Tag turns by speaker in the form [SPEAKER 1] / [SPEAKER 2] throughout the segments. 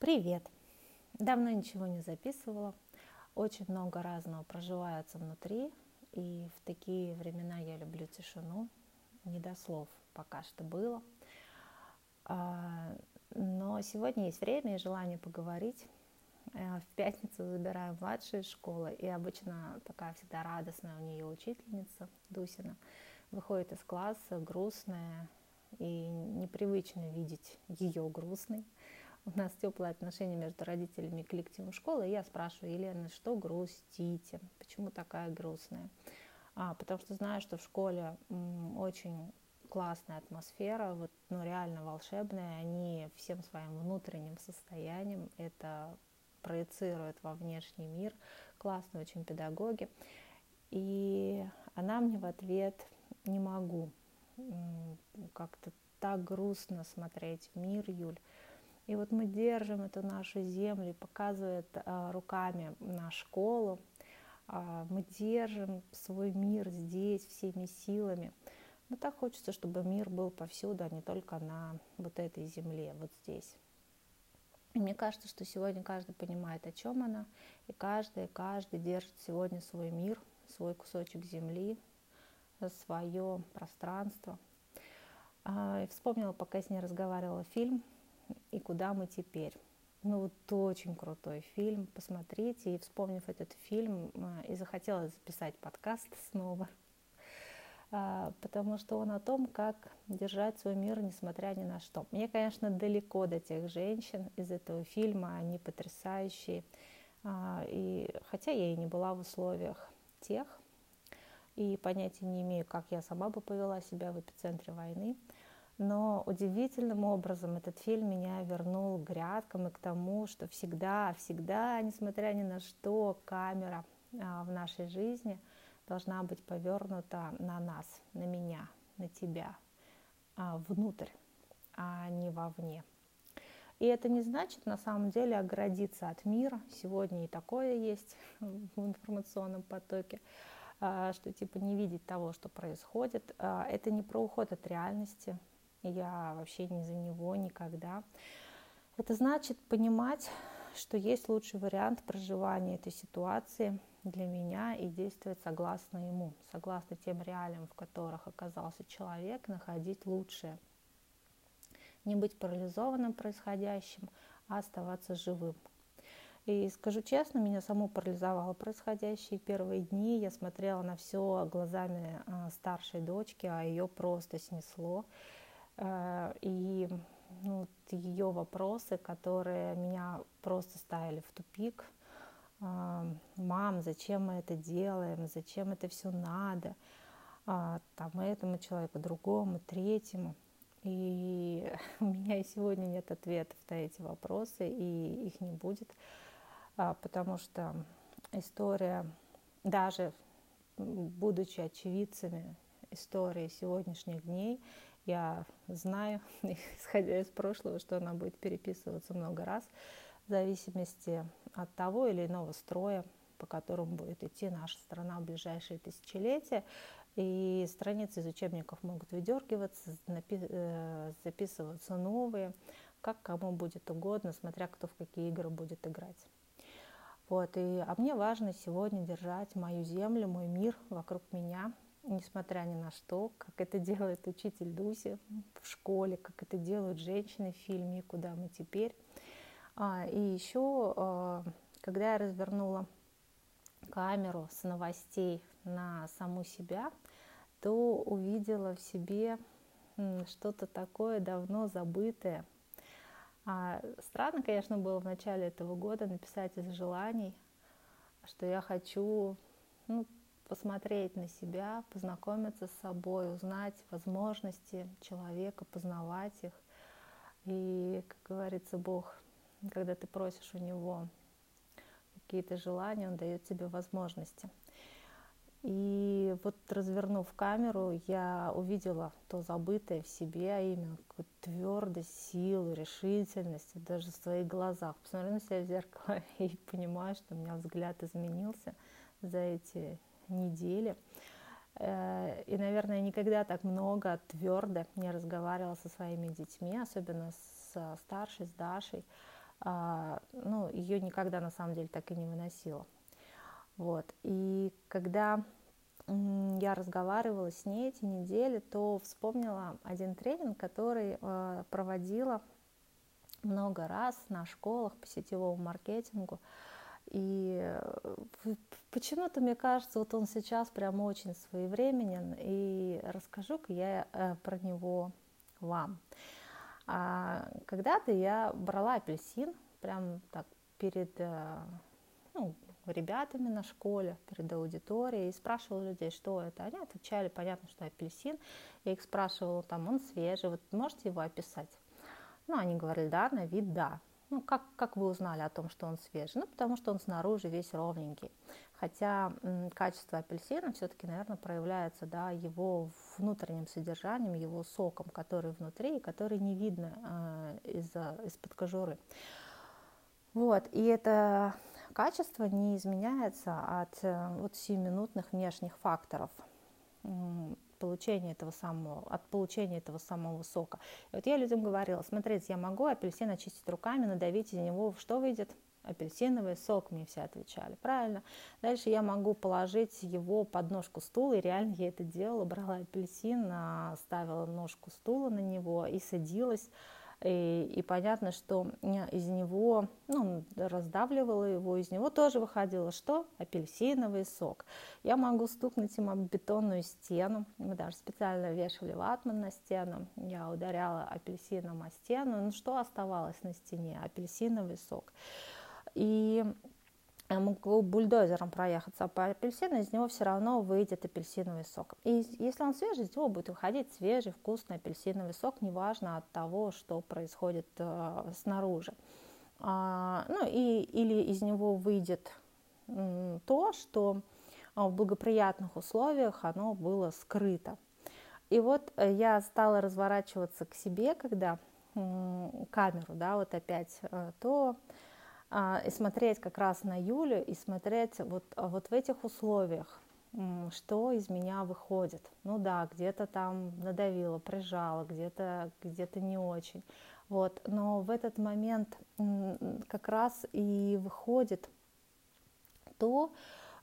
[SPEAKER 1] Привет! Давно ничего не записывала. Очень много разного проживается внутри. И в такие времена я люблю тишину. Не до слов пока что было. А, но сегодня есть время и желание поговорить. Э, в пятницу забираю младшую из школы. И обычно такая всегда радостная у нее учительница Дусина. Выходит из класса грустная и непривычно видеть ее грустной у нас теплые отношения между родителями и коллективом школы, и я спрашиваю Елены, что грустите, почему такая грустная? А, потому что знаю, что в школе м, очень классная атмосфера, вот, ну, реально волшебная, они всем своим внутренним состоянием это проецируют во внешний мир, классные очень педагоги. И она мне в ответ не могу как-то так грустно смотреть в мир, Юль. И вот мы держим эту нашу землю, показывает а, руками на школу. А, мы держим свой мир здесь всеми силами. Но так хочется, чтобы мир был повсюду, а не только на вот этой земле, вот здесь. И мне кажется, что сегодня каждый понимает, о чем она, и каждый, каждый держит сегодня свой мир, свой кусочек земли, свое пространство. А, и вспомнила, пока я с ней разговаривала, фильм и куда мы теперь. Ну, вот очень крутой фильм, посмотрите. И вспомнив этот фильм, э, и захотела записать подкаст снова, а, потому что он о том, как держать свой мир, несмотря ни на что. Мне, конечно, далеко до тех женщин из этого фильма, они потрясающие. А, и хотя я и не была в условиях тех, и понятия не имею, как я сама бы повела себя в эпицентре войны, но удивительным образом этот фильм меня вернул к грядкам и к тому, что всегда, всегда, несмотря ни на что, камера а, в нашей жизни должна быть повернута на нас, на меня, на тебя, а, внутрь, а не вовне. И это не значит на самом деле оградиться от мира. Сегодня и такое есть в информационном потоке, а, что типа не видеть того, что происходит. Это не про уход от реальности, я вообще не за него никогда. Это значит понимать, что есть лучший вариант проживания этой ситуации для меня и действовать согласно ему, согласно тем реалиям, в которых оказался человек, находить лучшее. Не быть парализованным происходящим, а оставаться живым. И скажу честно, меня саму парализовало происходящее первые дни. Я смотрела на все глазами а, старшей дочки, а ее просто снесло. Э, и ну, ее вопросы, которые меня просто ставили в тупик. Э, Мам, зачем мы это делаем? Зачем это все надо? А, там этому человеку, другому, третьему. И у меня и сегодня нет ответов на эти вопросы, и их не будет, потому что история, даже будучи очевидцами истории сегодняшних дней, я знаю, исходя из прошлого, что она будет переписываться много раз, в зависимости от того или иного строя, по которому будет идти наша страна в ближайшие тысячелетия. И страницы из учебников могут выдергиваться, э, записываться новые, как кому будет угодно, смотря кто в какие игры будет играть. Вот, и, а мне важно сегодня держать мою землю, мой мир вокруг меня, несмотря ни на что, как это делает учитель Дуси в школе, как это делают женщины в фильме «Куда мы теперь?». А, и еще, а, когда я развернула камеру с новостей на саму себя, то увидела в себе что-то такое давно забытое. А, странно, конечно, было в начале этого года написать из желаний, что я хочу ну, посмотреть на себя, познакомиться с собой, узнать возможности человека, познавать их. И, как говорится, Бог, когда ты просишь у Него какие-то желания, Он дает тебе возможности. И вот развернув камеру, я увидела то забытое в себе, а именно какую-то твердость, силу, решительность, даже в своих глазах. Посмотрю на себя в зеркало и понимаю, что у меня взгляд изменился за эти недели. Э, и, наверное, никогда так много твердо не разговаривала со своими детьми, особенно с старшей, с Дашей, а, ну, ее никогда на самом деле так и не выносила. Вот. И когда я разговаривала с ней эти недели, то вспомнила один тренинг, который э, проводила много раз на школах по сетевому маркетингу. И э, почему-то мне кажется, вот он сейчас прям очень своевременен, и расскажу-ка я э, про него вам. А когда-то я брала апельсин, прям так перед ну, ребятами на школе, перед аудиторией, и спрашивала людей, что это. Они отвечали, понятно, что апельсин. Я их спрашивала, там, он свежий, вот можете его описать? Ну, они говорили, да, на вид да. Ну, как, как вы узнали о том, что он свежий? Ну, потому что он снаружи весь ровненький. Хотя м, качество апельсина все-таки, наверное, проявляется, да, его внутренним содержанием, его соком, который внутри и который не видно э, из, из-под кожуры. Вот, и это качество не изменяется от э, вот сиюминутных внешних факторов получения этого самого, от получения этого самого сока. И вот я людям говорила, смотрите, я могу апельсин очистить руками, надавить из него, что выйдет? Апельсиновый сок, мне все отвечали, правильно. Дальше я могу положить его под ножку стула, и реально я это делала, брала апельсин, ставила ножку стула на него и садилась, и, и понятно, что из него, ну, раздавливала его, из него тоже выходило что? Апельсиновый сок. Я могу стукнуть им об бетонную стену, мы даже специально вешали ватман на стену, я ударяла апельсином о стену, ну что оставалось на стене? Апельсиновый сок. И могу бульдозером проехаться по апельсину, из него все равно выйдет апельсиновый сок. И если он свежий, из него будет выходить свежий, вкусный апельсиновый сок, неважно от того, что происходит э, снаружи. А, ну и, или из него выйдет м, то, что в благоприятных условиях оно было скрыто. И вот э, я стала разворачиваться к себе, когда м, камеру, да, вот опять, э, то а, и смотреть как раз на Юлю, и смотреть вот, а, вот в этих условиях, что из меня выходит. Ну да, где-то там надавила, прижала, где-то где не очень. Вот. Но в этот момент как раз и выходит то,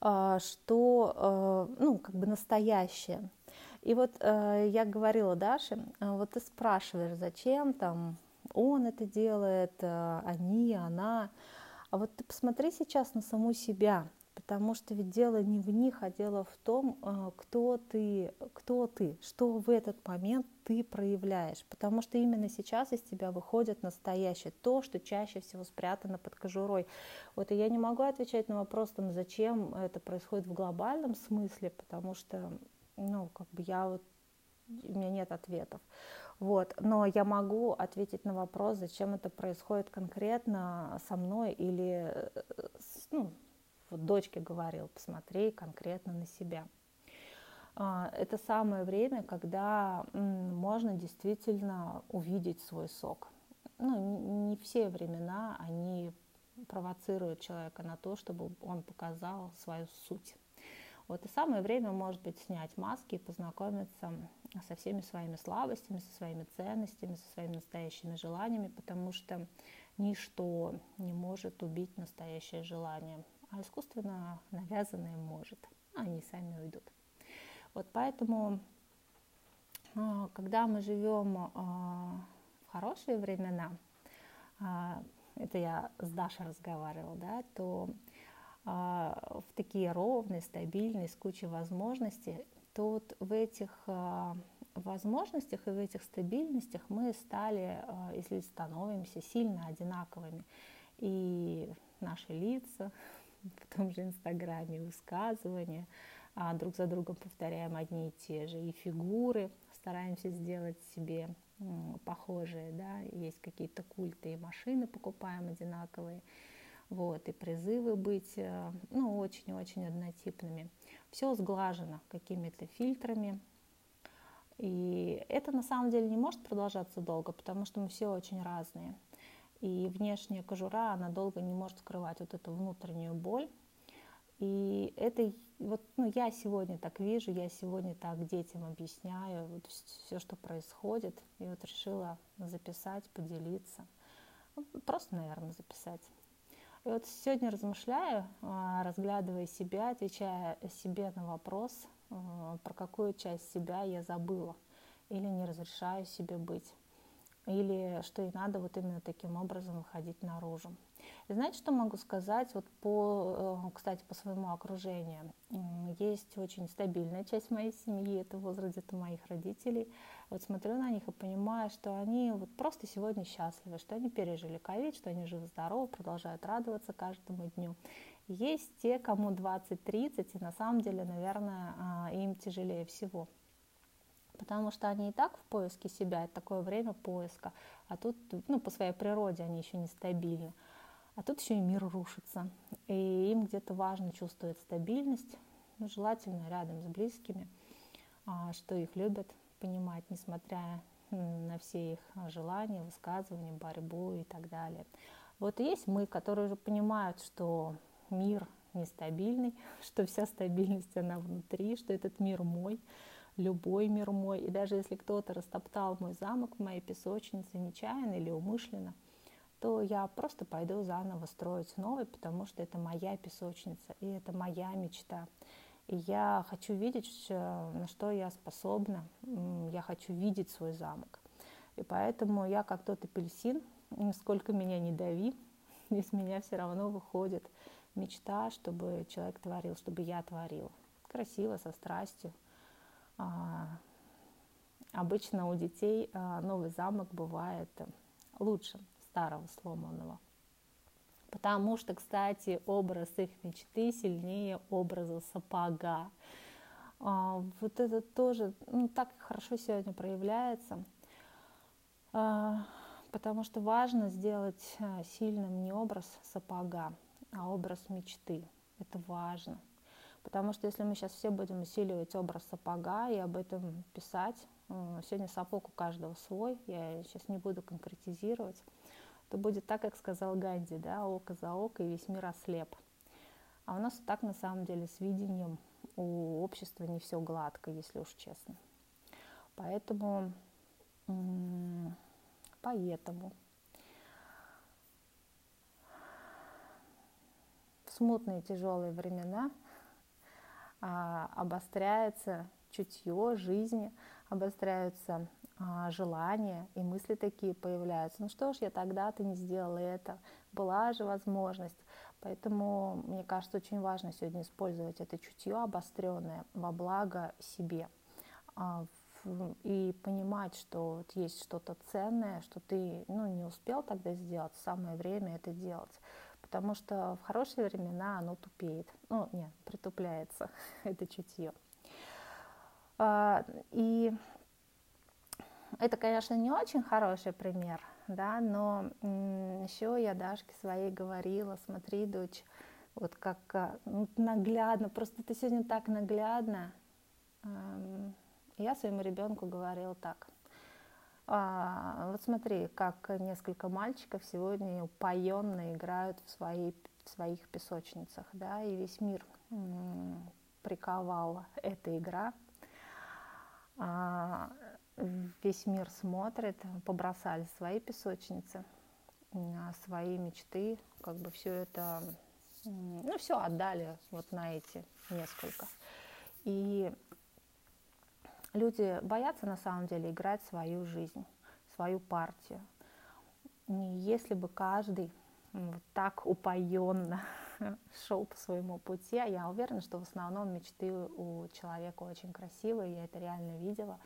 [SPEAKER 1] а, что ну, как бы настоящее. И вот э, я говорила Даше, вот ты спрашиваешь, зачем там он это делает, э, они, она. А вот ты посмотри сейчас на саму себя, потому что ведь дело не в них, а дело в том, э, кто ты, кто ты, что в этот момент ты проявляешь, потому что именно сейчас из тебя выходит настоящее, то, что чаще всего спрятано под кожурой. Вот и я не могу отвечать на вопрос, там, зачем это происходит в глобальном смысле, потому что, ну, как бы я вот, у меня нет ответов. Вот. Но я могу ответить на вопрос, зачем это происходит конкретно со мной или, э, ну, вот дочке говорил, посмотри конкретно на себя. А, это самое время, когда можно действительно увидеть свой сок. Ну, не все времена они провоцируют человека на то, чтобы он показал свою суть. Вот и самое время, может быть, снять маски и познакомиться со всеми своими слабостями, со своими ценностями, со своими настоящими желаниями, потому что ничто не может убить настоящее желание, а искусственно навязанное может. Они сами уйдут. Вот поэтому, а, когда мы живем а, в хорошие времена, а, это я с Дашей разговаривала, да, то а, в такие ровные, стабильные, с кучей возможностей, то вот в этих а, возможностях и в этих стабильностях мы стали, а, если становимся сильно одинаковыми. И наши лица в том же Инстаграме, высказывания, друг за другом повторяем одни и те же, и фигуры стараемся сделать себе похожие, да, есть какие-то культы, и машины покупаем одинаковые, вот, и призывы быть, э, ну, очень-очень однотипными. Все сглажено какими-то фильтрами, и это на самом деле не может продолжаться долго, потому что мы все очень разные. И внешняя кожура, она долго не может скрывать вот эту внутреннюю боль. И это вот, ну, я сегодня так вижу, я сегодня так детям объясняю вот все, что происходит. И вот решила записать, поделиться. Просто, наверное, записать. И вот сегодня размышляю, а, разглядывая себя, отвечая себе на вопрос, а, про какую часть себя я забыла или не разрешаю себе быть, или что и надо вот именно таким образом выходить наружу. И знаете, что могу сказать? Вот по, э, кстати, по своему окружению. Есть очень стабильная часть моей семьи, это возраст это моих родителей. Вот смотрю на них и понимаю, что они вот просто сегодня счастливы, что они пережили ковид, что они живы-здоровы, продолжают радоваться каждому дню. Есть те, кому 20-30, и на самом деле, наверное, а, им тяжелее всего потому что они и так в поиске себя, это такое время поиска, а тут, ну, по своей природе они еще нестабильны. А тут еще и мир рушится. И им где-то важно чувствовать стабильность, ну, желательно рядом с близкими, а, что их любят, понимать, несмотря на все их желания, высказывания, борьбу и так далее. Вот есть мы, которые уже понимают, что мир нестабильный, что вся стабильность, она внутри, что этот мир мой, любой мир мой. И даже если кто-то растоптал мой замок в моей песочнице нечаянно или умышленно – то я просто пойду заново строить новый, потому что это моя песочница, и это моя мечта. И я хочу видеть, на что я способна, я хочу видеть свой замок. И поэтому я как тот апельсин, сколько меня не дави, из меня все равно выходит мечта, чтобы человек творил, чтобы я творила. Красиво, со страстью. А, обычно у детей а, новый замок бывает лучше старого сломанного. Потому что, кстати, образ их мечты сильнее образа сапога. А, вот это тоже ну, так хорошо сегодня проявляется, а, потому что важно сделать а, сильным не образ сапога, а образ мечты. Это важно. Потому что если мы сейчас все будем усиливать образ сапога и об этом писать, сегодня сапог у каждого свой, я сейчас не буду конкретизировать, то будет так, как сказал Ганди, да, око за око и весь мир ослеп. А у нас так на самом деле с видением у общества не все гладко, если уж честно. Поэтому, поэтому в смутные тяжелые времена а, обостряется чутье жизни, обостряются желания и мысли такие появляются. Ну что ж, я тогда-то не сделала это, была же возможность. Поэтому, мне кажется, очень важно сегодня использовать это чутье обостренное во благо себе а, и понимать, что вот есть что-то ценное, что ты ну, не успел тогда сделать, самое время это делать. Потому что в хорошие времена оно тупеет. Ну, нет, притупляется это чутье. А, и это, конечно, не очень хороший пример, да, но еще я Дашке своей говорила, смотри, дочь, вот как а, ну, наглядно, просто ты сегодня так наглядно. Я своему ребенку говорила так. А, вот смотри, как несколько мальчиков сегодня упоенно играют в, свои, в своих песочницах, да, и весь мир приковала эта игра. А, весь мир смотрит, побросали свои песочницы, свои мечты, как бы все это, ну, все отдали вот на эти несколько. И люди боятся на самом деле играть свою жизнь, свою партию. И если бы каждый вот так упоенно шел по своему пути, а я уверена, что в основном мечты у человека очень красивые, я это реально видела,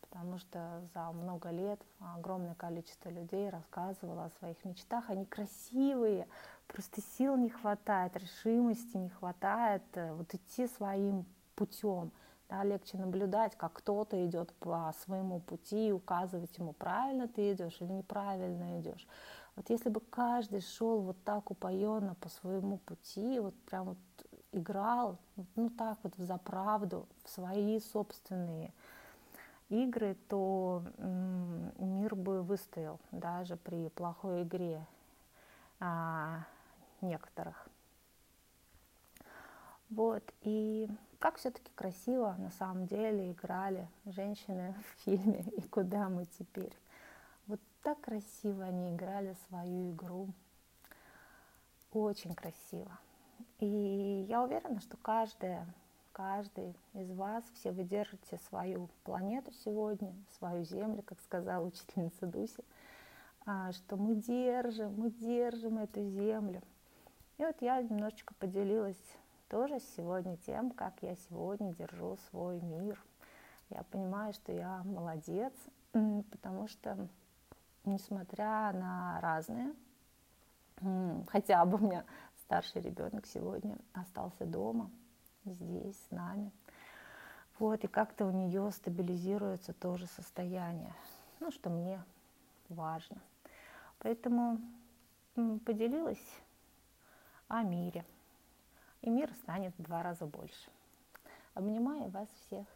[SPEAKER 1] потому что за много лет огромное количество людей рассказывало о своих мечтах. Они красивые, просто сил не хватает, решимости не хватает э, вот идти своим путем. Да, легче наблюдать, как кто-то идет по своему пути и указывать ему, правильно ты идешь или неправильно идешь. Вот если бы каждый шел вот так упоенно по своему пути, вот прям вот играл, ну так вот за правду, в свои собственные игры, то мир бы выстоял даже при плохой игре а, некоторых. Вот, и как все-таки красиво на самом деле играли женщины в фильме «И куда мы теперь?». Вот так красиво они играли свою игру. Очень красиво. И я уверена, что каждая, каждый из вас, все вы держите свою планету сегодня, свою землю, как сказала учительница Дуся, а, что мы держим, мы держим эту землю. И вот я немножечко поделилась тоже сегодня тем, как я сегодня держу свой мир. Я понимаю, что я молодец, потому что, несмотря на разные, хотя бы у меня старший ребенок сегодня остался дома, здесь с нами. Вот, и как-то у нее стабилизируется тоже состояние, ну, что мне важно. Поэтому поделилась о мире. И мир станет в два раза больше. Обнимаю вас всех.